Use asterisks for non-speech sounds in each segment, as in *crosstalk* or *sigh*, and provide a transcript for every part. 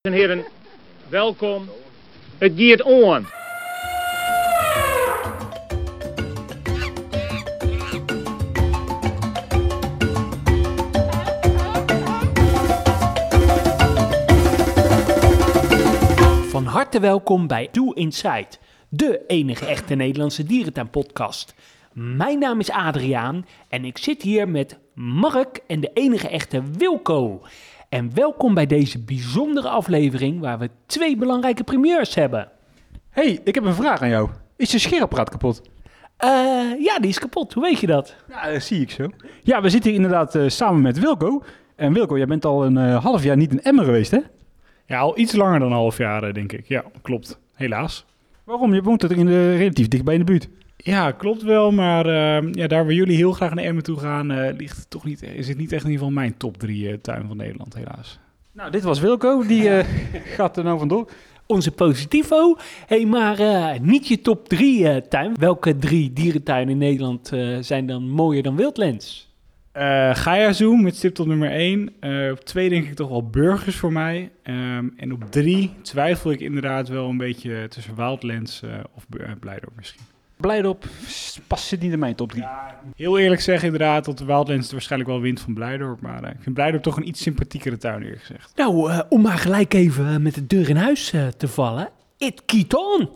en heren, welkom. Het giert on. Van harte welkom bij Do Inside, de enige echte Nederlandse dierentuinpodcast. Mijn naam is Adriaan en ik zit hier met Mark en de enige echte Wilco. En welkom bij deze bijzondere aflevering waar we twee belangrijke primeurs hebben. hey, ik heb een vraag aan jou. Is je scheerapparaat kapot? Eh, ja, die is kapot. Hoe weet je dat? Ja, dat zie ik zo. Ja, we zitten hier inderdaad eh, samen met Wilco. En Wilco, jij bent al een eh, half jaar niet in Emmer geweest, hè? Ja, al iets langer dan een half jaar, denk ik. Ja, klopt. Helaas. Waarom? Je woont er in de, relatief dichtbij in de buurt. Ja, klopt wel. Maar eh, ja, daar waar jullie heel graag naar Emmen toe gaan, eh, ligt het toch niet, is het niet echt in ieder geval mijn top drie eh, tuin van Nederland, helaas. Nou, dit was Wilco. Die eh, *laughs* gaat er nou vandoor. Onze positivo. hey, maar eh, niet je top drie eh, tuin. Welke drie dierentuinen in Nederland eh, zijn dan mooier dan Wildlands? Eh Gaia Zoo met stip tot nummer 1. op twee denk ik toch wel burgers voor mij. Ehm, en op drie twijfel ik inderdaad wel een beetje tussen Wildlands eh, of uh, Blijdorp misschien. Blijdorp past zit niet in mijn top 3. Heel eerlijk zeggen inderdaad dat de Wildlands het waarschijnlijk wel wint van Blijdorp. Maar eh, ik vind Blijdorp toch een iets sympathiekere tuin eerlijk gezegd. Nou, eh, om maar gelijk even eh, met de deur in huis te vallen. It keep on.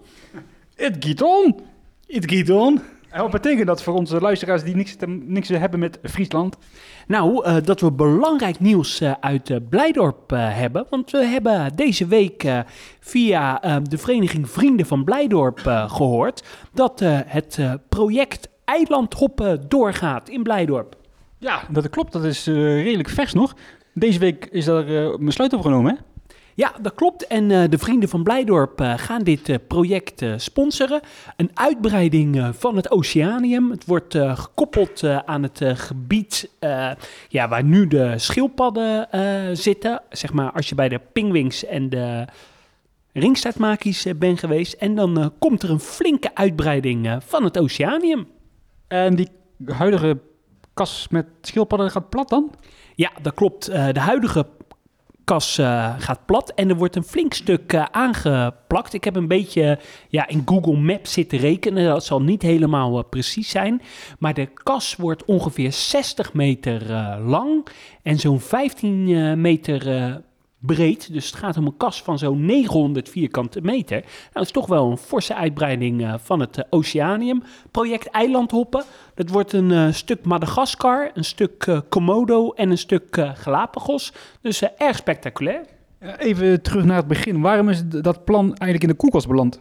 Het Giton! It geht on. En wat betekent dat voor onze luisteraars die niks, te, niks hebben met Friesland? Nou, eh, dat we belangrijk nieuws eh, uit eh, Blijdorp eh, hebben. Want we hebben deze week eh, via de vereniging Vrienden van Blijdorp eh, gehoord... dat eh, het eh, project Eilandhoppen doorgaat in Blijdorp. Ja, dat klopt. Dat is eh, redelijk vers nog. Deze week is daar een besluit over genomen, hè? Ja, dat klopt. En eh, de Vrienden van Blijdorp eh, gaan dit eh, project sponsoren. Een uitbreiding van het Oceanium. Het wordt gekoppeld aan het gebied ja, waar nu de schildpadden zitten. Zeg maar als je bij de pingwings en de ringstaartmakies bent geweest. En dan komt er een flinke uitbreiding van het Oceanium. En die huidige kas met schildpadden gaat plat dan? Ja, dat klopt. De huidige kas eh, gaat plat en er wordt een flink stuk eh, aangeplakt. Ik heb een beetje ja, in Google Maps zitten rekenen. Dat zal niet helemaal eh, precies zijn. Maar de kas wordt ongeveer 60 meter lang en zo'n 15 eh, meter breed. Dus het gaat om een kas van zo'n 900 vierkante meter. Nou, dat is toch wel een forse uitbreiding eh, van het eh, Oceanium. Project Eilandhoppen. Dat wordt een eh, stuk Madagaskar, een stuk Komodo en een stuk Galapagos. Dus erg spectaculair. Even terug naar het begin. Waarom is dat plan eigenlijk in de koelkast beland?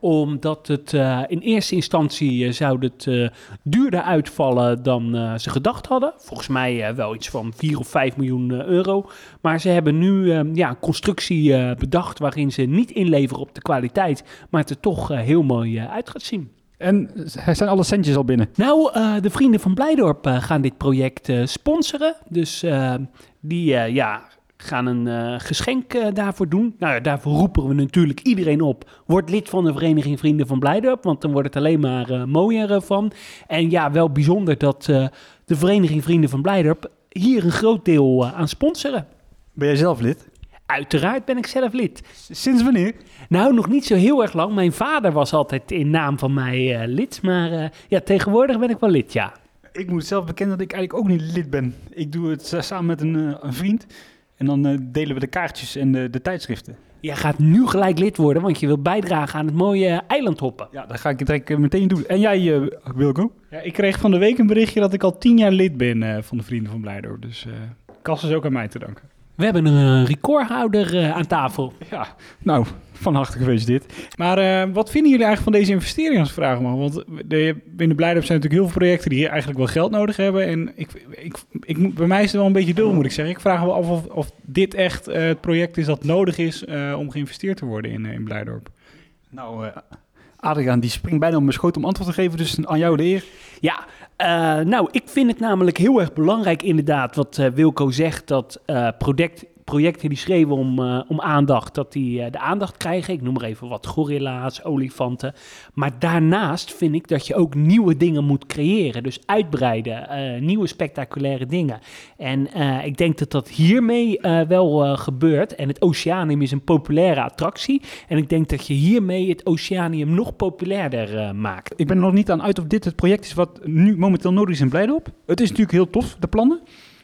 Omdat het eh, in eerste instantie eh, zou het eh, duurder uitvallen dan ze gedacht hadden. Volgens mij wel iets van 4 of 5 miljoen euro. Maar ze hebben nu eh, ja, een constructie bedacht waarin ze niet inleveren op de kwaliteit. Maar het er toch heel mooi uit gaat zien. En zijn alle centjes al binnen? Nou, de vrienden van Blijdorp gaan dit project sponsoren. Dus die ja, gaan een eh, geschenk eh, daarvoor doen. Nou ja, daarvoor roepen we natuurlijk iedereen op. Word lid van de vereniging Vrienden van Blijdorp, want dan wordt het alleen maar eh, mooier van. En ja, wel bijzonder dat de vereniging Vrienden van Blijdorp hier een groot deel aan sponsoren. Ben jij zelf lid? Uiteraard ben ik zelf lid. Sinds wanneer? Nou, nog niet zo heel erg lang. Mijn vader was altijd in naam van mij lid. Maar ja, tegenwoordig ben ik wel lid, ja. Ik moet zelf bekennen dat ik eigenlijk ook niet lid ben. Ik doe het sa- samen met een, een vriend. En dan eh, delen we de kaartjes en de, de tijdschriften. Jij gaat nu gelijk lid worden, want je wilt bijdragen aan het mooie eilandhoppen. Ja, dat ga ik direct eh, meteen doen. En jij, eh, Wilco? Ja, ik kreeg van de week een berichtje dat ik al tien jaar lid ben eh, van de Vrienden van Blijdorp. Dus eh kas is ook aan mij te danken. We hebben een recordhouder eh, aan tafel. Ja, nou, van harte gefeliciteerd. Maar eh, wat vinden jullie eigenlijk van deze investering als vraag mag? Want de, binnen Blijdorp zijn natuurlijk heel veel projecten die hier eigenlijk wel geld nodig hebben. En ik, ik, ik, moet- bij mij is het wel een beetje dubbel, moet ik zeggen. Ik vraag me wel af of, of dit echt eh, het project is dat nodig is eh, om geïnvesteerd te worden in, in Blijdorp. Nou, eh, Adriaan die springt bijna op mijn schoot om antwoord te geven. Dus aan jou de eer. Ja, eh, nou, ik vind het namelijk heel erg belangrijk inderdaad wat eh, Wilco zegt, dat eh, project, projecten die schreeuwen om, eh, om aandacht, dat die eh, de aandacht krijgen. Ik noem maar even wat gorilla's, olifanten. Maar daarnaast vind ik dat je ook nieuwe dingen moet creëren. Dus uitbreiden, eh, nieuwe spectaculaire dingen. En ik denk dat dat hiermee wel gebeurt. En het Oceanium is een populaire attractie. En ik denk dat je hiermee het Oceanium nog populairder maakt. Ik ben er nog niet aan uit of dit het project is wat nu momenteel nodig is in Blijdorp. Het is natuurlijk heel tof, de plannen.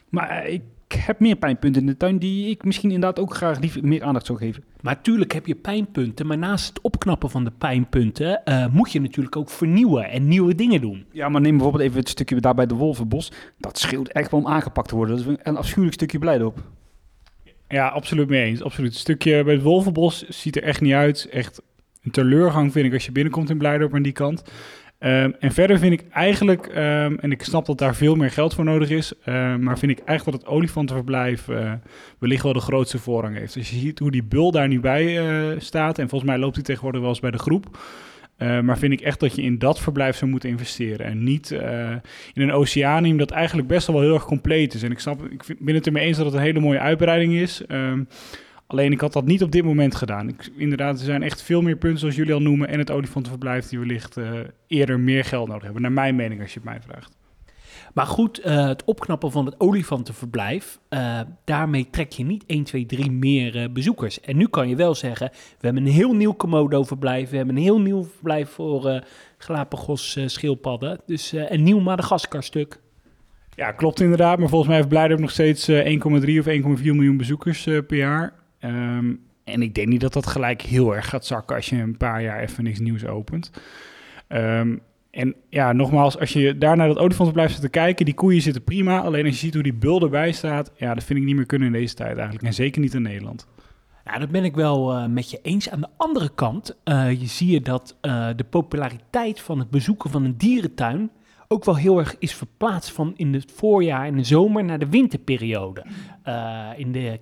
Maar eh, ik heb meer pijnpunten in de tuin die ik misschien inderdaad ook graag liever meer aandacht zou geven. Maar tuurlijk heb je pijnpunten, maar naast het opknappen van de pijnpunten eh, moet je natuurlijk ook vernieuwen en nieuwe dingen doen. Ja, maar neem bijvoorbeeld even het stukje daar bij de Wolvenbos. Dat scheelt echt wel om aangepakt te worden. Dat is een afschuwelijk stukje Blijdorp. Ja, absoluut mee eens. Absoluut. Het stukje bij het Wolvenbos ziet er echt niet uit. Echt een teleurgang vind ik als je binnenkomt in Blijdorp aan die kant. Ehm, en verder vind ik eigenlijk, ehm, en ik snap dat daar veel meer geld voor nodig is, ehm, maar vind ik eigenlijk dat het olifantenverblijf eh, wellicht wel de grootste voorrang heeft. Als je ziet hoe die bul daar nu bij eh, staat, en volgens mij loopt hij tegenwoordig wel eens bij de groep, eh, maar vind ik echt dat je in dat verblijf zou moeten investeren. En niet in een oceanium dat eigenlijk best wel heel erg compleet is. En ik, snap, ik vind- ben het ermee eens dat het een hele mooie uitbreiding is. Ehm, alleen ik had dat niet op dit moment gedaan. Ik, inderdaad, er zijn echt veel meer punten zoals jullie al noemen. En het olifantenverblijf die wellicht eh, eerder meer geld nodig hebben. Naar mijn mening als je het mij vraagt. Maar goed, eh, het opknappen van het olifantenverblijf, eh, daarmee trek je niet 1, 2, 3 meer bezoekers. En nu kan je wel zeggen, we hebben een heel nieuw Komodo-verblijf, we hebben een heel nieuw verblijf voor eh Galapagos eh, schildpadden, dus een nieuw Madagaskar-stuk. Ja, klopt inderdaad. Maar volgens mij heeft Blijdorp nog steeds eh, 1,3 of 1,4 miljoen bezoekers per jaar. Ehm, en ik denk niet dat dat gelijk heel erg gaat zakken als je een paar jaar even niks nieuws opent. Ehm, en ja, nogmaals, als je daar naar dat olifantenverblijf zit te kijken, die koeien zitten prima. Alleen als je ziet hoe die bul erbij staat, ja, dat vind ik niet meer kunnen in deze tijd eigenlijk. En zeker niet in Nederland. Ja, dat ben ik wel eh, met je eens. Aan de andere kant eh, je zie je dat eh, de populariteit van het bezoeken van een dierentuin ook wel heel erg is verplaatst van in het voorjaar en de zomer naar de winterperiode. In de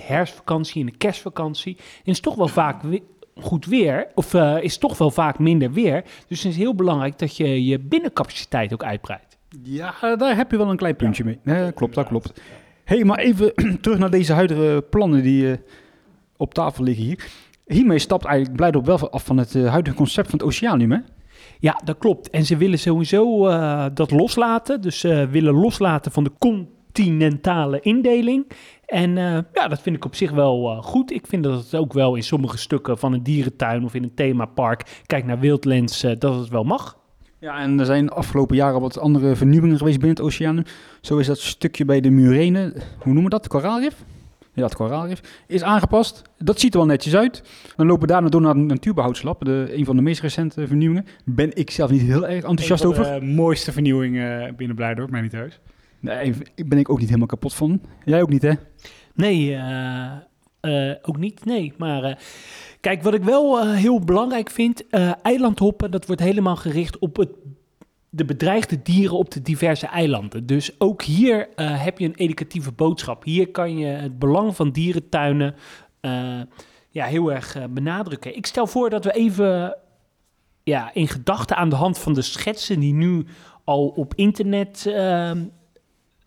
herfstvakantie, in de kerstvakantie is toch wel vaak we- goed weer, of eh, is toch wel vaak minder weer. Dus het is heel belangrijk dat je je binnencapaciteit ook uitbreidt. Ja, daar heb je wel een klein puntje mee. Ja, klopt, dat klopt. hey, maar even *clears throat* terug naar deze huidige plannen die eh, op tafel liggen hier. Hiermee stapt eigenlijk Blijdorp wel af van het eh, huidige concept van het Oceanium, hè? Ja, dat klopt. En ze willen sowieso eh, dat loslaten. Dus ze willen loslaten van de continentale indeling. En eh, ja, dat vind ik op zich wel eh, goed. Ik vind dat het ook wel in sommige stukken van een dierentuin of in een themapark, kijk naar Wildlands, eh, dat het wel mag. Ja, en er zijn de afgelopen jaren wat andere vernieuwingen geweest binnen het Oceanium. Zo is dat stukje bij de Murene, hoe noemen we dat? Koraalrif? Ja, het koraalrif. Is aangepast. Dat ziet er wel netjes uit. Dan lopen we daarna door naar de natuurbehoudslab. De, een van de meest recente vernieuwingen. Ben ik zelf niet heel erg enthousiast Een van over. De mooiste vernieuwingen binnen Blijdorp, mij niet thuis. Nee, ben ik ook niet helemaal kapot van. Jij ook niet, hè? Nee, eh, eh, ook niet. Nee, maar eh, kijk, wat ik wel heel belangrijk vind, eilandhoppen, dat wordt helemaal gericht op het, de bedreigde dieren op de diverse eilanden. Dus ook hier heb je een educatieve boodschap. Hier kan je het belang van dierentuinen ja, heel erg benadrukken. Ik stel voor dat we even ja, in gedachten aan de hand van de schetsen die nu al op internet ehm,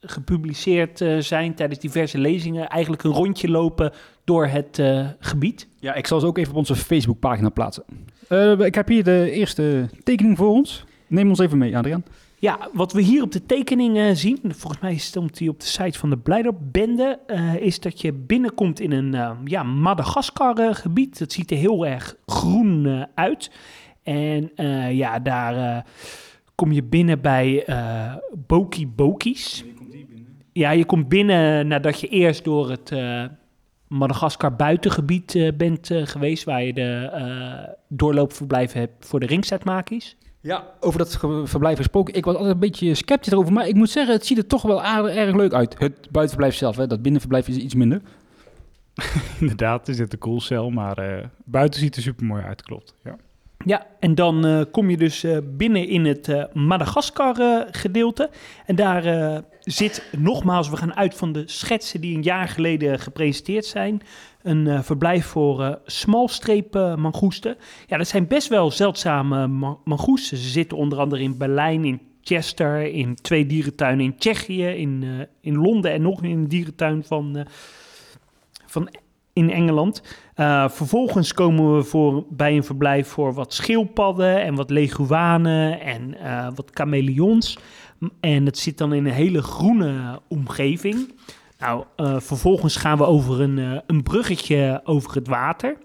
gepubliceerd eh, zijn tijdens diverse lezingen, eigenlijk een rondje lopen door het eh, gebied. Ja, ik zal ze ook even op onze Facebookpagina plaatsen. Eh, ik heb hier de eerste tekening voor ons. Neem ons even mee, Adriaan. Ja, wat we hier op de tekening zien, volgens mij stond die op de site van de Blijdorp-bende, eh, is dat je binnenkomt in een ja, Madagaskar-gebied. Dat ziet er heel erg groen uit. En ja, daar kom je binnen bij eh Boki Boki's. Ja, je komt binnen nadat je eerst door het eh, Madagaskar buitengebied eh, bent eh, geweest, waar je de eh, doorloopverblijven hebt voor de ringzetmakies. Ja, over dat verblijf gesproken. Ik was altijd een beetje sceptisch erover, maar ik moet zeggen, het ziet er toch wel aardig, erg leuk uit. Het buitenverblijf zelf, hè. dat binnenverblijf is iets minder. *laughs* Inderdaad, is dit een cool cel, maar eh, buiten ziet er super mooi uit, klopt. Ja. Ja, en dan eh, kom je dus eh, binnen in het eh, Madagaskar-gedeelte. en daar eh, zit, nogmaals, we gaan uit van de schetsen die een jaar geleden gepresenteerd zijn. Een eh, verblijf voor eh smalstreep mangoesten. Ja, dat zijn best wel zeldzame ma- mangoesten. Ze zitten onder andere in Berlijn, in Chester, in twee dierentuinen in Tsjechië, in, eh, in Londen en nog in een dierentuin van, van in Engeland. Vervolgens komen we voor, bij een verblijf voor wat schildpadden en wat leguanen en wat chameleons. En het zit dan in een hele groene omgeving. Nou, eh, vervolgens gaan we over een, eh, een bruggetje over het water.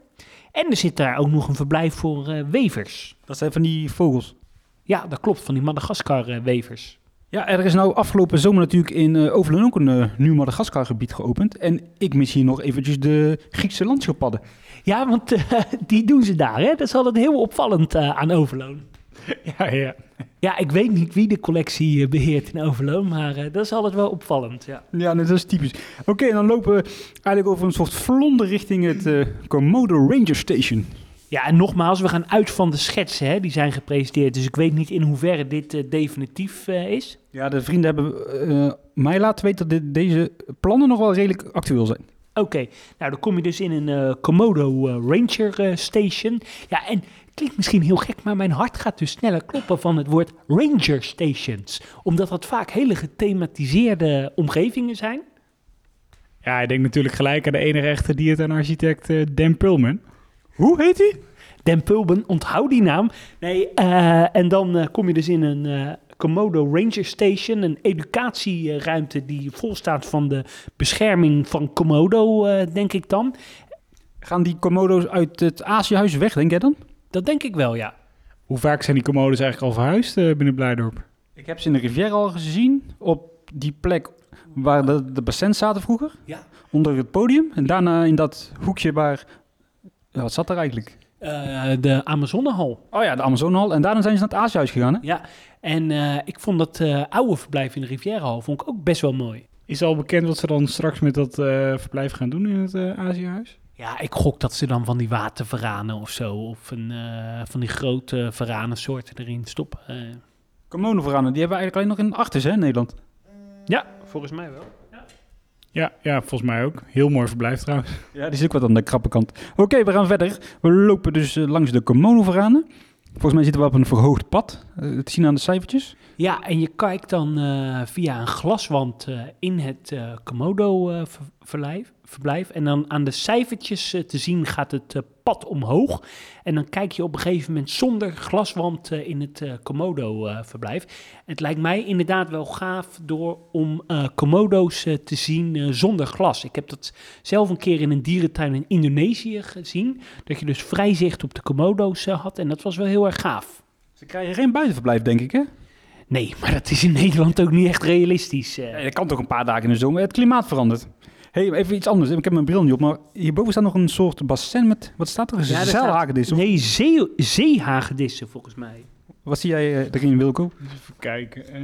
En er zit daar ook nog een verblijf voor eh, wevers. Dat zijn van die vogels. Ja, dat klopt, van die Madagaskar-wevers. Ja, er is nou afgelopen zomer natuurlijk in uh, Overloon ook een nieuw Madagaskar-gebied geopend. En ik mis hier nog eventjes de Griekse landschildpadden. Ja, want *laughs* die doen ze daar, hè? Dat is altijd heel opvallend aan Overloon. *laughs* Ja, ja. Ja, ik weet niet wie de collectie eh, beheert in Overloon, maar eh, dat is altijd wel opvallend, ja. Ja, dat is typisch. Oké, en dan lopen we eigenlijk over een soort vlonder richting het eh, Komodo Ranger Station. Ja, en nogmaals, we gaan uit van de schetsen, hè? Die zijn gepresenteerd, dus ik weet niet in hoeverre dit definitief eh, is. Ja, de vrienden hebben eh, mij laten weten dat dit, deze plannen nog wel redelijk actueel zijn. Oké, nou dan kom je dus in een eh, Komodo Ranger Station. Ja, en klinkt misschien heel gek, maar mijn hart gaat dus sneller kloppen van het woord Ranger Stations. Omdat dat vaak hele gethematiseerde omgevingen zijn. ja, ik denk natuurlijk gelijk aan de enige echte dierentuinarchitect eh Dan Pulman. Hoe heet hij? Den Pulben, onthoud die naam. Nee, eh, en dan eh, kom je dus in een eh, Komodo Ranger Station, een educatieruimte die vol staat van de bescherming van Komodo, eh, denk ik dan. Gaan die Komodo's uit het Aziëhuis weg, denk jij dan? Dat denk ik wel, ja. Hoe vaak zijn die commodes eigenlijk al verhuisd eh, binnen Blijdorp? Ik heb ze in de Rivière al gezien, op die plek waar de, de bassins zaten vroeger. Ja. Onder het podium. En daarna in dat hoekje waar... Ja, wat zat er eigenlijk? Eh, de Amazonehal. Oh ja, de Amazonehal. En daarna zijn ze naar het Aziëhuis gegaan, hè? Ja, en eh, ik vond dat eh, oude verblijf in de Rivierenhal vond ik ook best wel mooi. Is al bekend wat ze dan straks met dat eh, verblijf gaan doen in het eh Aziëhuis? Ja, ik gok dat ze dan van die watervaranen of zo, of een, eh, van die grote varanensoorten erin stoppen. Eh, Komodo-veranen, die hebben we eigenlijk alleen nog in Artis, hè, in Nederland. ja, volgens mij wel. Ja, ja, volgens mij ook. Heel mooi verblijf trouwens. Ja, die is ook wat aan de krappe kant. Oké, we gaan verder. We lopen dus eh, langs de Komodo-veranen. Volgens mij zitten we op een verhoogd pad. eh, te zien aan de cijfertjes. Ja, en je kijkt dan eh, via een glaswand eh, in het eh, Komodo-verblijf. Verblijf. En dan aan de cijfertjes eh, te zien gaat het eh, pad omhoog. En dan kijk je op een gegeven moment zonder glaswand eh, in het Komodo-verblijf. het lijkt mij inderdaad wel gaaf door om Komodo's te zien zonder glas. Ik heb dat zelf een keer in een dierentuin in Indonesië gezien. Dat je dus vrij zicht op de Komodo's had. En dat was wel heel erg gaaf. Ze krijgen geen buitenverblijf, denk ik, hè? Nee, *laughs* maar dat is in Nederland ook niet echt realistisch. Nee, dat kan toch een paar dagen in de zomer. Het klimaat verandert. Hey, even iets anders. Ik heb mijn bril niet op, maar hierboven staat nog een soort bassin met... Wat staat er? Ja, daar zeilhagedis? staat- of- Nee, zee, zeehagedissen volgens mij. Wat zie jij eh, erin, Wilco? Even kijken. eh.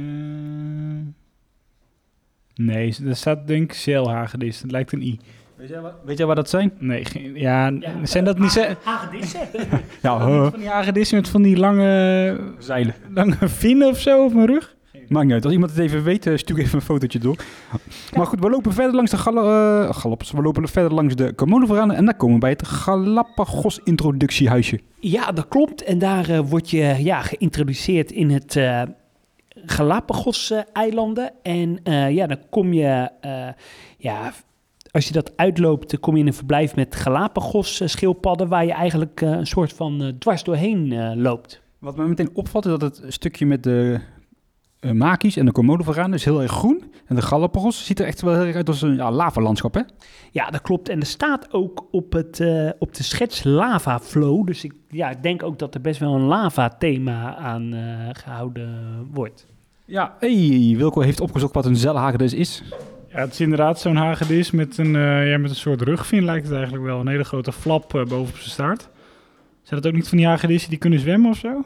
Nee, er staat denk ik zeilhagedis. Het lijkt een i. Weet jij, weet jij waar dat zijn? Nee, geen- ja, zijn dat niet... ze- Hagedissen? *laughs* Ja, Van die hagedissen met van die lange, zeilen. lange vinnen of zo op mijn rug? Maakt niet uit. Als iemand het even weet, eh, stuur even een fotootje door. Maar goed, we lopen verder langs de gala eh, galops. We lopen verder langs de Komodo-veranen en dan komen we bij het Galapagos-introductiehuisje. Ja, dat klopt. En daar eh, word je ja, geïntroduceerd in het eh, Galapagos-eilanden. en ja, dan kom je, ja, als je dat uitloopt, dan kom je in een verblijf met Galapagos-schildpadden, waar je eigenlijk een soort van dwars doorheen loopt. Wat mij meteen opvalt is dat het stukje met de uh, Maki's en de Komodo-veranen is heel erg groen. En de Galapagos ziet er echt wel heel erg uit als een ja, lavalandschap, hè? Ja, dat klopt. En er staat ook op, het, eh, op de schets lava flow. Dus ik ja, ik denk ook dat er best wel een lava-thema aan eh, gehouden wordt. Ja, hey, Wilco heeft opgezocht wat een zeilhagedis is. Ja, het is inderdaad zo'n hagedis met een, eh, ja, met een soort rugvin lijkt het eigenlijk wel. Een hele grote flap eh, bovenop zijn staart. Zijn dat ook niet van die hagedissen die kunnen zwemmen of zo?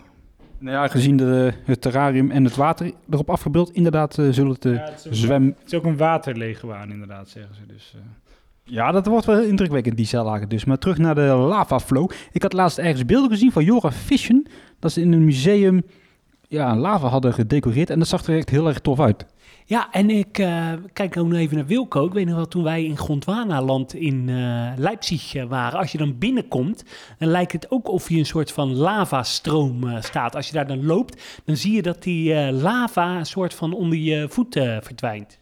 Nou ja, gezien de, het terrarium en het water erop afgebeeld, inderdaad eh, zullen het eh, Ja, het, is ook, zwem... het is ook een waterleguaan inderdaad, zeggen ze. Dus, eh. Ja, dat wordt wel heel indrukwekkend, die zeilhagedis. Maar terug naar de lava flow. Ik had laatst ergens beelden gezien van Jora Fischen, dat ze in een museum ja, lava hadden gedecoreerd. En dat zag er echt heel erg tof uit. Ja, en ik eh, kijk ook nog even naar Wilco. Ik weet nog wel, toen wij in Gondwana-land in eh, Leipzig eh, waren. Als je dan binnenkomt, dan lijkt het ook of je een soort van lavastroom eh, staat. Als je daar dan loopt, dan zie je dat die eh, lava een soort van onder je voeten verdwijnt.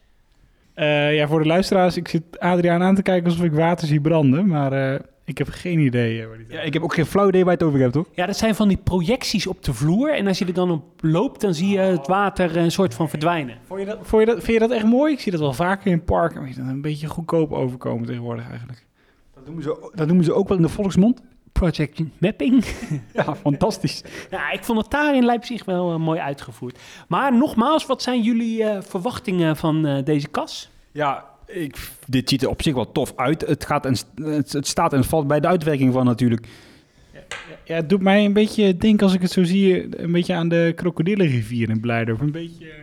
Eh, ja, voor de luisteraars, ik zit Adriaan aan te kijken alsof ik water zie branden, maar eh, ik heb geen idee eh, waar die Ja, ik heb ook geen flauw idee waar je het over hebt, hoor. Ja, dat zijn van die projecties op de vloer. En als je er dan op loopt, dan zie je het water een soort van verdwijnen. Vond je dat, vond je dat, vind je dat echt mooi? Ik zie dat wel vaker in parken. Maar dat een beetje goedkoop overkomen tegenwoordig eigenlijk. Dat noemen ze, dat noemen ze ook wel in de volksmond. Project mapping. *laughs* Ja, fantastisch. Ja, ik vond het daar in Leipzig wel eh, mooi uitgevoerd. Maar nogmaals, wat zijn jullie eh, verwachtingen van eh, deze kas? Ja, ik, dit ziet er op zich wel tof uit. Het, gaat en, het, het staat en valt bij de uitwerking van natuurlijk. Ja, het doet mij een beetje denken als ik het zo zie, een beetje aan de krokodillenrivier in Blijdorp. Een beetje eh,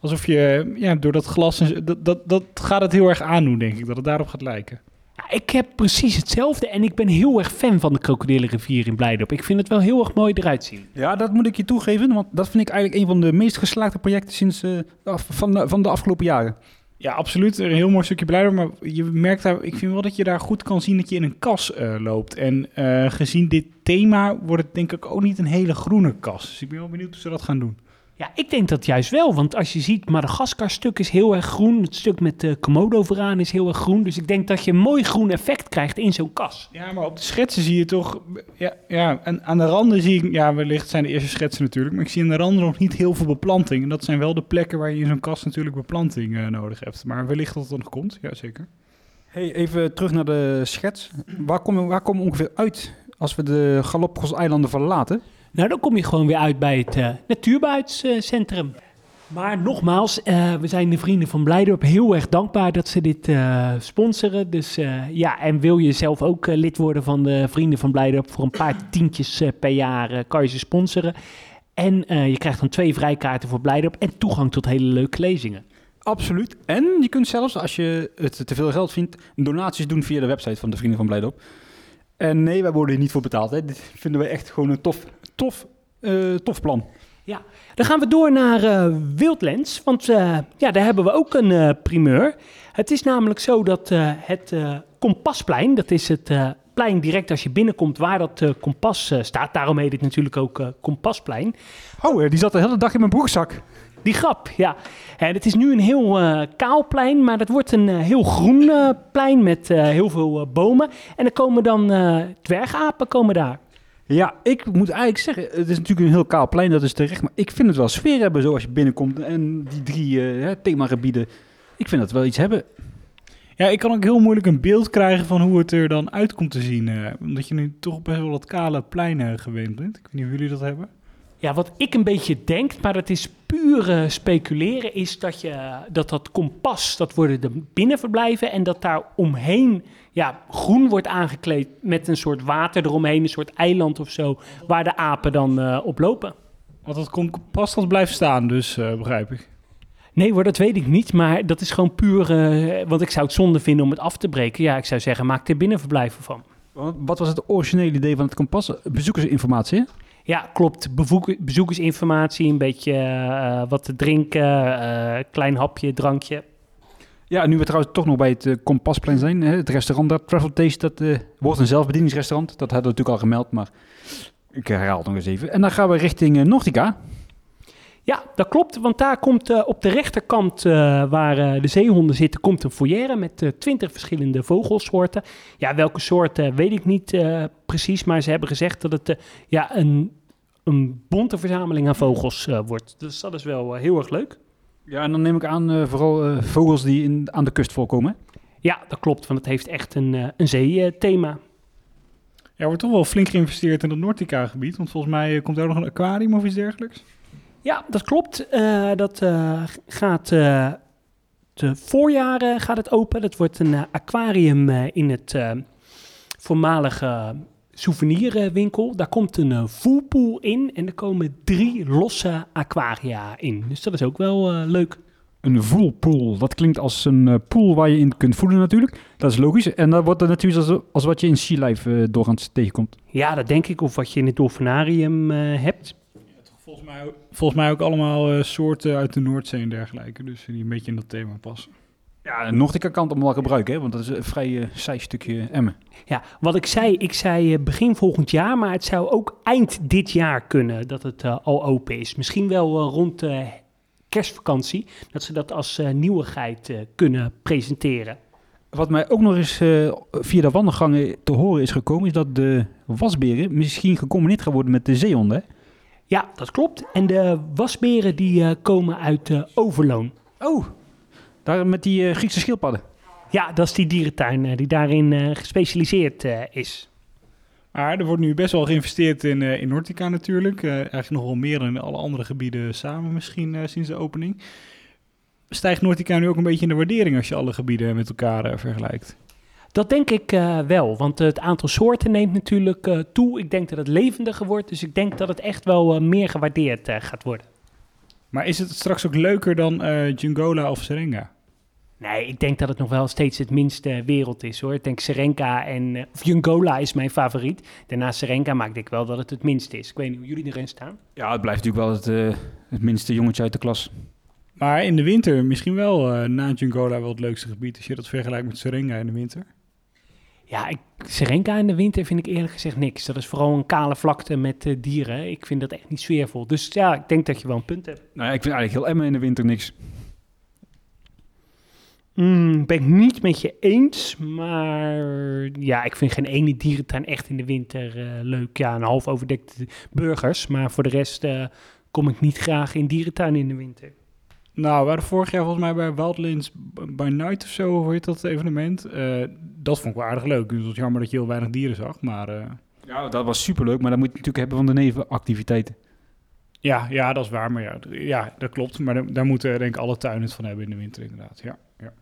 alsof je, ja, door dat glas, dat, dat, dat gaat het heel erg aandoen, denk ik, dat het daarop gaat lijken. Ja, ik heb precies hetzelfde en ik ben heel erg fan van de krokodillenrivier in Blijdorp. Ik vind het wel heel erg mooi eruit zien. Ja, dat moet ik je toegeven, want dat vind ik eigenlijk een van de meest geslaagde projecten sinds, eh, af- van, de, van de afgelopen jaren. Ja, absoluut. Een heel mooi stukje Blijdorp, maar je merkt daar, ik vind wel dat je daar goed kan zien dat je in een kas eh, loopt. En eh, gezien dit thema wordt het denk ik ook niet een hele groene kas. Dus ik ben wel benieuwd hoe ze dat gaan doen. Ja, ik denk dat juist wel, want als je ziet, Madagaskar-stuk is heel erg groen. Het stuk met de Komodo vooraan is heel erg groen. Dus ik denk dat je een mooi groen effect krijgt in zo'n kas. Ja, maar op de schetsen zie je toch... Ja, ja en aan de randen zie ik... Ja, wellicht zijn de eerste schetsen natuurlijk. Maar ik zie aan de randen nog niet heel veel beplanting. En dat zijn wel de plekken waar je in zo'n kast natuurlijk beplanting eh, nodig hebt. Maar wellicht dat het nog komt. Ja, zeker. Hey, even terug naar de schets. Waar komen waar komen we ongeveer uit als we de Galapagos-eilanden verlaten? Nou, dan kom je gewoon weer uit bij het eh Natuurbuitscentrum. maar nogmaals, eh, we zijn de vrienden van Blijdorp heel erg dankbaar dat ze dit eh, sponsoren. Dus ja, en wil je zelf ook lid worden van de vrienden van Blijdorp voor een paar tientjes per jaar kan je ze sponsoren. En je krijgt dan twee vrijkaarten voor Blijdorp en toegang tot hele leuke lezingen. Absoluut. En je kunt zelfs, als je het te veel geld vindt, donaties doen via de website van de Vrienden van Blijdorp. En nee, wij worden hier niet voor betaald. Hè. Dit vinden we echt gewoon een tof, tof, eh, tof plan. Dan gaan we door naar eh, Wildlands, want eh, ja, daar hebben we ook een eh, primeur. Het is namelijk zo dat eh, het eh, Kompasplein, dat is het eh, plein direct als je binnenkomt waar dat eh, kompas eh, staat. Daarom heet het natuurlijk ook eh, Kompasplein. Oh, eh, die zat de hele dag in mijn broekzak. Die grap, ja. En het is nu een heel eh, kaal plein, maar dat wordt een eh, heel groen eh, plein met eh, heel veel bomen. En er komen dan eh, dwergapen komen daar. Ja, ik moet eigenlijk zeggen, het is natuurlijk een heel kaal plein, dat is terecht. Maar ik vind het wel sfeer hebben zoals je binnenkomt. En die drie eh, hè, themagebieden, ik vind dat wel iets hebben. Ja, ik kan ook heel moeilijk een beeld krijgen van hoe het er dan uit komt te zien. eh, omdat je nu toch best wel dat kale pleinen gewend bent. Ik weet niet of jullie dat hebben. Ja, wat ik een beetje denk, maar dat is puur eh, speculeren, is dat, je, dat dat kompas, dat worden de binnenverblijven en dat daar omheen ja, groen wordt aangekleed met een soort water eromheen, een soort eiland of zo, waar de apen dan eh, op lopen. Want dat kompas dat blijft staan, dus eh, begrijp ik. Nee hoor, dat weet ik niet, maar dat is gewoon puur, eh, want ik zou het zonde vinden om het af te breken. Ja, ik zou zeggen, maak er binnenverblijven van. Wat was het originele idee van het kompas? Bezoekersinformatie, hè? Ja, klopt. Bezoekersinformatie, een beetje eh, wat te drinken, eh, klein hapje, drankje. Ja, nu we trouwens toch nog bij het eh, Kompasplein zijn. Hè, het restaurant daar, Travel Taste, dat eh, wordt een zelfbedieningsrestaurant. Dat hadden we natuurlijk al gemeld, maar ik herhaal het nog eens even. En dan gaan we richting eh, Nordica. Ja, dat klopt, want daar komt eh, op de rechterkant eh, waar eh, de zeehonden zitten, komt een foyer met twintig verschillende vogelsoorten. Ja, welke soorten weet ik niet eh, precies, maar ze hebben gezegd dat het ja, een, een bonte verzameling aan vogels wordt. Dus dat is wel heel erg leuk. Ja, en dan neem ik aan eh, vooral eh, vogels die in, aan de kust voorkomen. Ja, dat klopt, want het heeft echt een, eh, een zeethema. Ja, er wordt toch wel flink geïnvesteerd in dat Nordica-gebied. Want volgens mij komt daar nog een aquarium of iets dergelijks. Ja, dat klopt. Eh, dat eh, gaat eh de voorjaren gaat het open. Dat wordt een aquarium in het voormalige souvenirwinkel. Daar komt een voelpool in en er komen drie losse aquaria in. Dus dat is ook wel leuk. Een voelpool. Dat klinkt als een pool waar je in kunt voelen natuurlijk. Dat is logisch. En dat wordt dan natuurlijk als, als wat je in Sea Life doorgaans tegenkomt. Ja, dat denk ik. Of wat je in het dolfinarium hebt. Volgens mij, ook- volgens mij ook allemaal eh, soorten uit de Noordzee en dergelijke. Dus die een beetje in dat thema passen. Ja, Nordica kan het allemaal wel gebruiken, hè, want dat is een vrij saai stukje emmen. Ja, wat ik zei, ik zei eh, begin volgend jaar, maar het zou ook eind dit jaar kunnen dat het al open is. Misschien wel eh, rond eh, kerstvakantie, dat ze dat als eh, nieuwigheid eh, kunnen presenteren. Wat mij ook nog eens eh, via de wandelgangen te horen is gekomen, is dat de wasberen misschien gecombineerd gaan worden met de zeehonden. hè? Ja, dat klopt. En de wasberen die eh, komen uit eh, Overloon. Oh, daar met die eh, Griekse schildpadden. Ja, dat is die dierentuin eh, die daarin eh, gespecialiseerd eh, is. Maar er wordt nu best wel geïnvesteerd in, eh in Nortica natuurlijk. Eh, eigenlijk nog wel meer dan in alle andere gebieden samen misschien eh, sinds de opening. Stijgt Nortica nu ook een beetje in de waardering als je alle gebieden met elkaar vergelijkt? Dat denk ik eh, wel, want het aantal soorten neemt natuurlijk eh, toe. Ik denk dat het levendiger wordt, dus ik denk dat het echt wel eh, meer gewaardeerd eh, gaat worden. Maar is het straks ook leuker dan eh Jungola of Serenga? Nee, ik denk dat het nog wel steeds het minste wereld is hoor. Ik denk Serenka en eh, of Jungola is mijn favoriet. Daarna Serenka, maar ik wel dat het het minste is. Ik weet niet hoe jullie erin staan. Ja, het blijft natuurlijk wel het, eh, het minste jongetje uit de klas. Maar in de winter misschien wel eh, na Jungola wel het leukste gebied. Als je dat vergelijkt met Serenga in de winter. Ja, ik, Serenka in de winter vind ik eerlijk gezegd niks. Dat is vooral een kale vlakte met eh, dieren. Ik vind dat echt niet sfeervol. Dus ja, ik denk dat je wel een punt hebt. Nou ja, ik vind eigenlijk heel Emmen in de winter niks. Hmm, ben ik niet met je eens, maar ja, ik vind geen ene dierentuin echt in de winter eh, leuk. Ja, een half overdekte burgers, maar voor de rest eh, kom ik niet graag in dierentuinen in de winter. Nou, we waren vorig jaar volgens mij bij Wildlands by Night of zo, hoe heet dat evenement? Eh, dat vond ik wel aardig leuk. Dus het was jammer dat je heel weinig dieren zag. Maar eh, Ja, dat was superleuk, maar dat moet je natuurlijk hebben van de nevenactiviteiten. ja, ja, dat is waar. Maar ja, ja dat klopt. Maar daar, daar moeten denk ik alle tuinen het van hebben in de winter inderdaad. Ja, ja.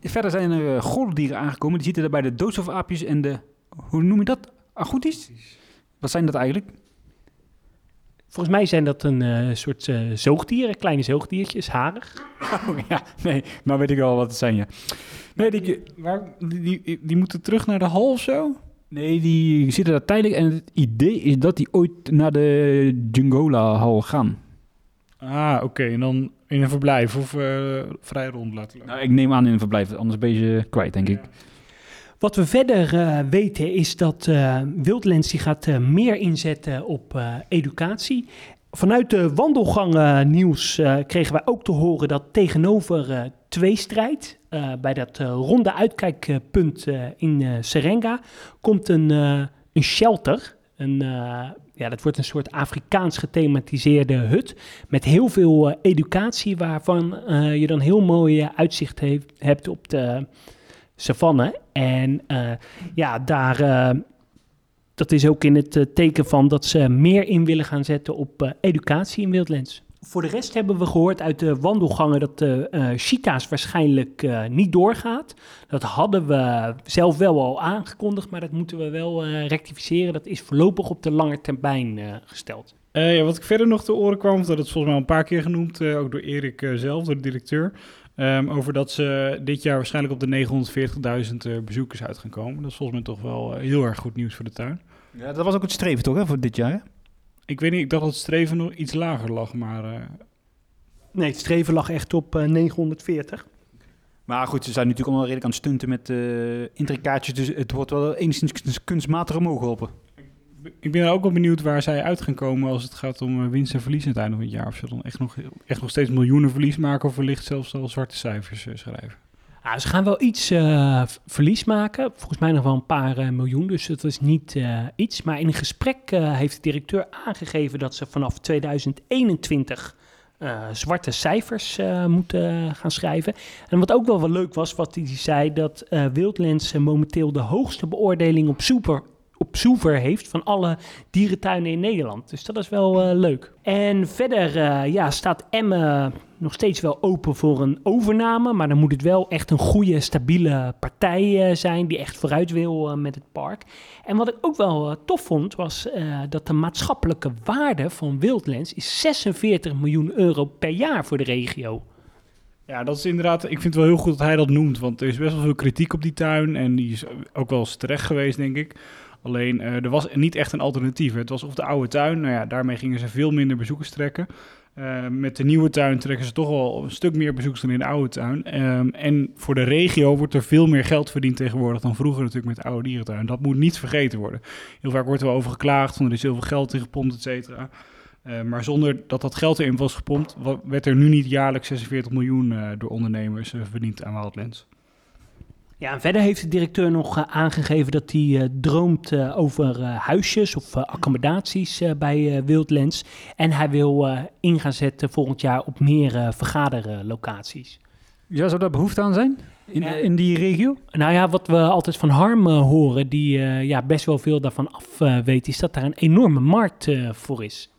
Verder zijn er uh, gordeldieren aangekomen. Die zitten er bij de doodsofaapjes en de, hoe noem je dat? Agoutis? Wat zijn dat eigenlijk? Volgens mij zijn dat een eh, soort eh, zoogdieren, kleine zoogdiertjes, harig. Oh, ja, nee, nou weet ik wel wat het zijn, ja. Nee, die, Waar, die, die, die moeten terug naar de hal of zo? nee, die zitten daar tijdelijk en het idee is dat die ooit naar de Jungola-hal gaan. Ah, oké. En dan in een verblijf of eh, vrij rond laten lopen. Nou, ik neem aan in een verblijf, anders ben je ze kwijt, denk ik. Wat we verder eh, weten is dat eh Wildlands die gaat eh, meer inzetten op educatie. Vanuit de wandelgangen nieuws kregen wij ook te horen dat tegenover tweestrijd, bij dat ronde uitkijkpunt in Serenga, komt een, een shelter. Een, ja, dat wordt een soort Afrikaans gethematiseerde hut met heel veel educatie, waarvan je dan heel mooi uitzicht hebt op de savanne. En eh, ja, daar, eh, dat is ook in het eh, teken van dat ze meer in willen gaan zetten op educatie in Wildlands. Voor de rest hebben we gehoord uit de wandelgangen dat de cheetahs waarschijnlijk niet doorgaat. Dat hadden we zelf wel al aangekondigd, maar dat moeten we wel rectificeren. Dat is voorlopig op de lange termijn gesteld. Ja, wat ik verder nog te oren kwam, dat is volgens mij een paar keer genoemd, ook door Erik zelf, door de directeur, ehm, over dat ze dit jaar waarschijnlijk op de 940.000 eh, bezoekers uit gaan komen. Dat is volgens mij toch wel eh, heel erg goed nieuws voor de tuin. Ja, dat was ook het streven toch, hè, voor dit jaar? hè? Ik weet niet, ik dacht dat het streven nog iets lager lag, maar eh, Nee, het streven lag echt op eh, 940. Maar goed, ze zijn natuurlijk allemaal redelijk aan het stunten met eh intricaatjes, dus het wordt wel enigszins kunst- kunstmatig omhoog geholpen. Ik ben ook wel benieuwd waar zij uit gaan komen als het gaat om eh, winst en verlies aan het einde van het jaar. Of ze dan echt nog, echt nog steeds miljoenen verlies maken of wellicht zelfs al zwarte cijfers eh, schrijven. Ja, ze gaan wel iets eh, verlies maken. Volgens mij nog wel een paar miljoen. Dus het is niet iets. Maar in een gesprek heeft de directeur aangegeven dat ze vanaf 2021 eh, zwarte cijfers moeten gaan schrijven. En wat ook wel wel leuk was, wat hij zei, dat Wildlands momenteel de hoogste beoordeling op super op Soever heeft van alle dierentuinen in Nederland. Dus dat is wel eh, leuk. En verder eh, ja, staat Emmen nog steeds wel open voor een overname. Maar dan moet het wel echt een goede, stabiele partij eh, zijn die echt vooruit wil met het park. En wat ik ook wel tof vond, was dat de maatschappelijke waarde van Wildlands is 46 miljoen euro per jaar voor de regio. Ja, dat is inderdaad. Ik vind het wel heel goed dat hij dat noemt. Want er is best wel veel kritiek op die tuin. En die is ook wel eens terecht geweest, denk ik. Alleen eh, er was niet echt een alternatief. Het was of de oude tuin. Nou ja, daarmee gingen ze veel minder bezoekers trekken. Eh, met de nieuwe tuin trekken ze toch wel een stuk meer bezoekers dan in de oude tuin. Ehm, en voor de regio wordt er veel meer geld verdiend tegenwoordig dan vroeger natuurlijk met de oude dierentuin. Dat moet niet vergeten worden. Heel vaak wordt er wel over geklaagd, van er is heel veel geld in gepompt, et cetera. Eh, maar zonder dat dat geld erin was gepompt, werd er nu niet jaarlijks 46 miljoen door ondernemers verdiend aan Wildlands. Ja, en verder heeft de directeur nog eh, aangegeven dat hij eh, droomt eh, over huisjes of accommodaties bij Wildlands. En hij wil in gaan zetten volgend jaar op meer vergaderlocaties. Ja, zou daar behoefte aan zijn? In, in die regio? Nou ja, wat we altijd van Harm horen, die ja, best wel veel daarvan af weet, is dat daar een enorme markt voor is.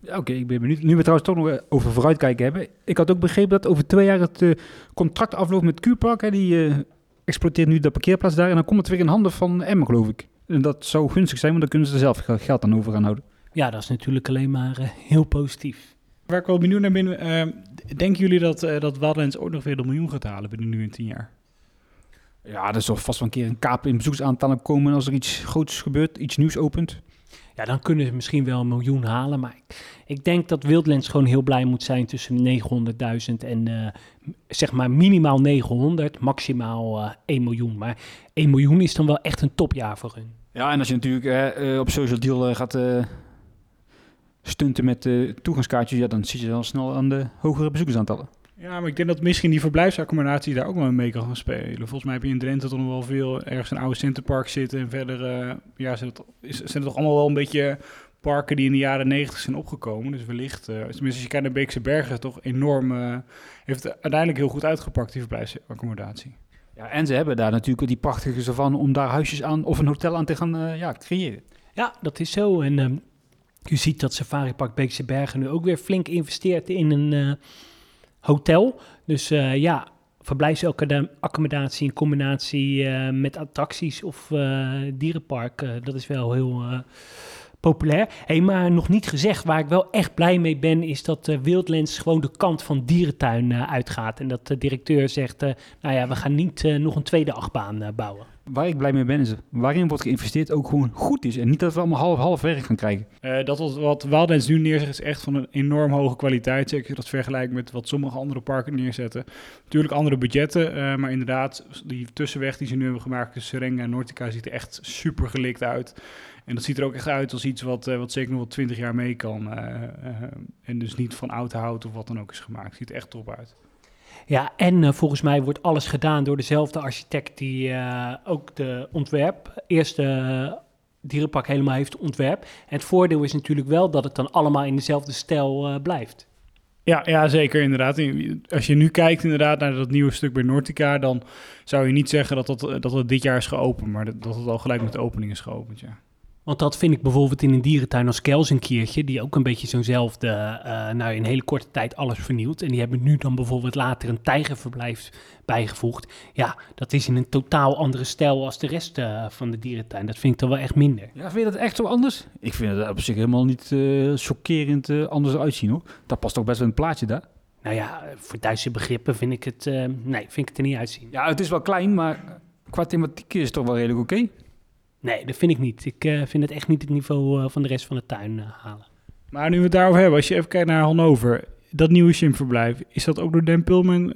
Ja, Oké, ik ben benieuwd. Nu we trouwens toch nog over vooruitkijken hebben. Ik had ook begrepen dat over twee jaar het contract afloopt met Q-Park. Die eh, exploiteert nu de parkeerplaats daar. En dan komt het weer in handen van Emmen, geloof ik. En dat zou gunstig zijn, want dan kunnen ze er zelf ge- geld aan over gaan houden. Ja, dat is natuurlijk alleen maar eh, heel positief. Waar ik wel benieuwd naar ben, eh, denken jullie dat, eh, dat Wildlands ooit nog weer de miljoen gaat halen binnen nu in 10 jaar? Ja, er zal vast wel een keer een kaap in bezoeksaantallen komen als er iets groots gebeurt, iets nieuws opent. Ja, dan kunnen ze misschien wel een miljoen halen. Maar ik, denk dat Wildlands gewoon heel blij moet zijn tussen 900.000 en eh, zeg maar minimaal 900, maximaal eh 1 miljoen. Maar 1 miljoen is dan wel echt een topjaar voor hun. Ja, en als je natuurlijk eh, eh, op social deal eh, gaat eh, stunten met eh, toegangskaartjes, ja, dan zit je al snel aan de hogere bezoekersaantallen. Ja, maar ik denk dat misschien die verblijfsaccommodatie daar ook wel mee kan gaan spelen. Volgens mij heb je in Drenthe toch nog wel veel ergens een oude Centerpark zitten. En verder eh, ja, zijn, het, is, zijn het toch allemaal wel een beetje parken die in de jaren negentig zijn opgekomen. Dus wellicht, eh tenminste als je kijkt naar Beekse Bergen, toch enorm, eh, heeft het uiteindelijk heel goed uitgepakt, die verblijfsaccommodatie. Ja, en ze hebben daar natuurlijk die prachtige savanne om daar huisjes aan of een hotel aan te gaan eh, ja, creëren. Ja, dat is zo. En ehm, je ziet dat Safari Park Beekse Bergen nu ook weer flink investeert in een eh, hotel. Dus eh, ja, verblijfsaccommodatie in combinatie eh, met attracties of eh, dierenpark, dat is wel heel populair. Hey, maar nog niet gezegd, waar ik wel echt blij mee ben, is dat Wildlands gewoon de kant van dierentuin uitgaat. En dat de directeur zegt, nou ja, we gaan niet nog een tweede achtbaan bouwen. Waar ik blij mee ben is waarin wordt geïnvesteerd ook gewoon goed is. En niet dat we allemaal half-half werk gaan krijgen. Eh, dat wat, wat nu neerzet is echt van een enorm hoge kwaliteit. Zeker als dat vergelijkt met wat sommige andere parken neerzetten. Natuurlijk andere budgetten, eh, maar inderdaad, die tussenweg die ze nu hebben gemaakt tussen Serenga en Nortica ziet er echt super gelikt uit. En dat ziet er ook echt uit als iets wat, eh, wat zeker nog wel 20 jaar mee kan. en dus niet van oud hout of wat dan ook is gemaakt. Ziet er echt top uit. Ja, en eh, volgens mij wordt alles gedaan door dezelfde architect die eh, ook de ontwerp, eerste eh, dierenpark helemaal heeft ontwerp. En het voordeel is natuurlijk wel dat het dan allemaal in dezelfde stijl blijft. Ja, ja, zeker inderdaad. Als je nu kijkt inderdaad naar dat nieuwe stuk bij Nortica, dan zou je niet zeggen dat dat, dat dit jaar is geopend, maar dat, dat het al gelijk met de opening is geopend, ja. Want dat vind ik bijvoorbeeld in een dierentuin als Kelsenkiertje, die ook een beetje zo'nzelfde, eh nou in een hele korte tijd alles vernieuwd. En die hebben nu dan bijvoorbeeld later een tijgerverblijf bijgevoegd. Ja, dat is in een totaal andere stijl als de rest eh, van de dierentuin. Dat vind ik dan wel echt minder. Ja, vind je dat echt zo anders? Ik vind het op zich helemaal niet eh, chockerend eh, anders uitzien hoor. Dat past toch best wel in het plaatje daar. Nou ja, voor Duitse begrippen vind ik het, eh, nee, vind ik het er niet uitzien. Ja, het is wel klein, maar qua thematiek is het toch wel redelijk oké. Nee, dat vind ik niet. Ik eh, vind het echt niet het niveau eh, van de rest van de tuin eh, halen. Maar nu we het daarover hebben, als je even kijkt naar Hannover, dat nieuwe simverblijf, is dat ook door Dan Pulman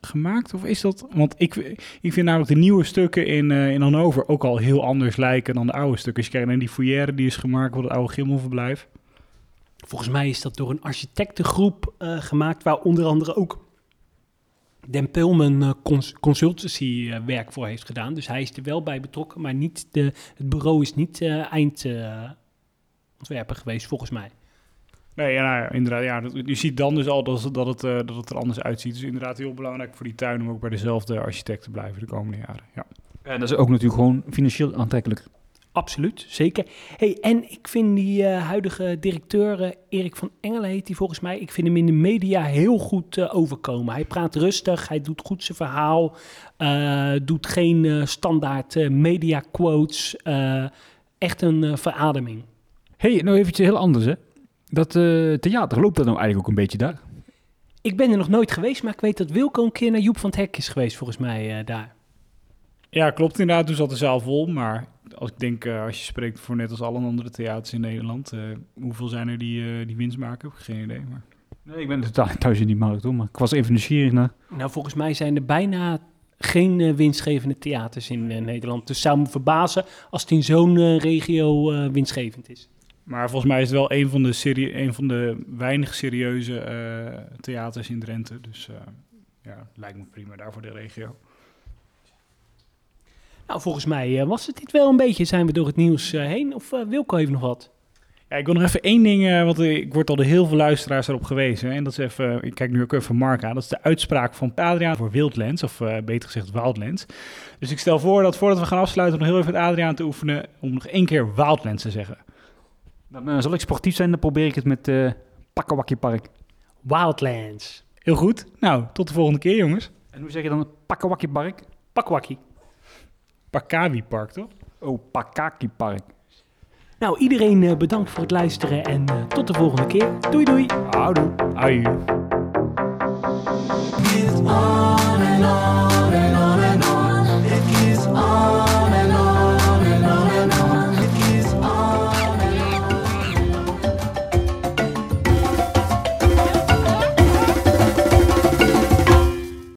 gemaakt? Of is dat, want ik, ik vind namelijk de nieuwe stukken in, in Hannover ook al heel anders lijken dan de oude stukken. Als je kijkt naar die foyer die is gemaakt voor het oude Gimmelverblijf. Volgens mij is dat door een architectengroep gemaakt, waar onder andere ook Den Pulman eh, cons consultancy werk voor heeft gedaan. Dus hij is er wel bij betrokken, maar niet de, het bureau is niet eh eindontwerper geweest, volgens mij. Nee, ja, nou ja, inderdaad. Ja, dat- je ziet dan dus al dat, dat, het, eh, dat het er anders uitziet. Dus inderdaad heel belangrijk voor die tuin om ook bij dezelfde architect te blijven de komende jaren. Ja. En dat is ook natuurlijk gewoon financieel aantrekkelijk. Absoluut, zeker. Hey, en ik vind die eh, huidige directeur, eh, Erik van Engelen heet hij volgens mij, ik vind hem in de media heel goed eh, overkomen. Hij praat rustig, hij doet goed zijn verhaal, eh, doet geen eh, standaard eh, media quotes. eh, echt een eh, verademing. hey, nou eventjes heel anders hè. Dat eh, theater, loopt dat nou eigenlijk ook een beetje daar? Ik ben er nog nooit geweest, maar ik weet dat Wilco een keer naar Joep van het Hek is geweest, volgens mij eh, daar. ja, klopt inderdaad. Toen zat de zaal vol. Maar als ik denk, eh, als je spreekt voor net als alle andere theaters in Nederland, eh, hoeveel zijn er die, eh, die winst maken? Heb ik geen idee. Maar... Nee, ik ben totaal niet thuis in die markt hoor, maar ik was even nieuwsgierig naar. Nou, volgens mij zijn er bijna geen winstgevende theaters in Nederland. Dus zou me verbazen als het in zo'n regio eh, winstgevend is. Maar volgens mij is het wel een van de, serie, een van de weinig serieuze eh, theaters in Drenthe. Dus eh, ja, lijkt me prima daar voor de regio. Nou, volgens mij eh, was het dit wel een beetje. Zijn we door het nieuws eh, heen? Of eh, Wilco heeft nog wat? Ja, ik wil nog even één ding, eh, want ik word al door heel veel luisteraars erop gewezen. En dat is even, ik kijk nu ook even Mark aan. Dat is de uitspraak van Adriaan voor Wildlands, of eh, beter gezegd Wildlands. Dus ik stel voor dat voordat we gaan afsluiten, nog heel even met Adriaan te oefenen om nog één keer Wildlands te zeggen. Dan eh, zal ik sportief zijn, dan probeer ik het met eh Pakkawakkie Park. Wildlands. Heel goed. Nou, tot de volgende keer, jongens. En hoe zeg je dan Pakkawakkie Park? Pakwakkie. Pakawi Park, toch? Oh, Pakaki Park. Nou, iedereen eh, bedankt voor het luisteren en eh, tot de volgende keer. Doei doei. Houdoe. Aju. and on and on.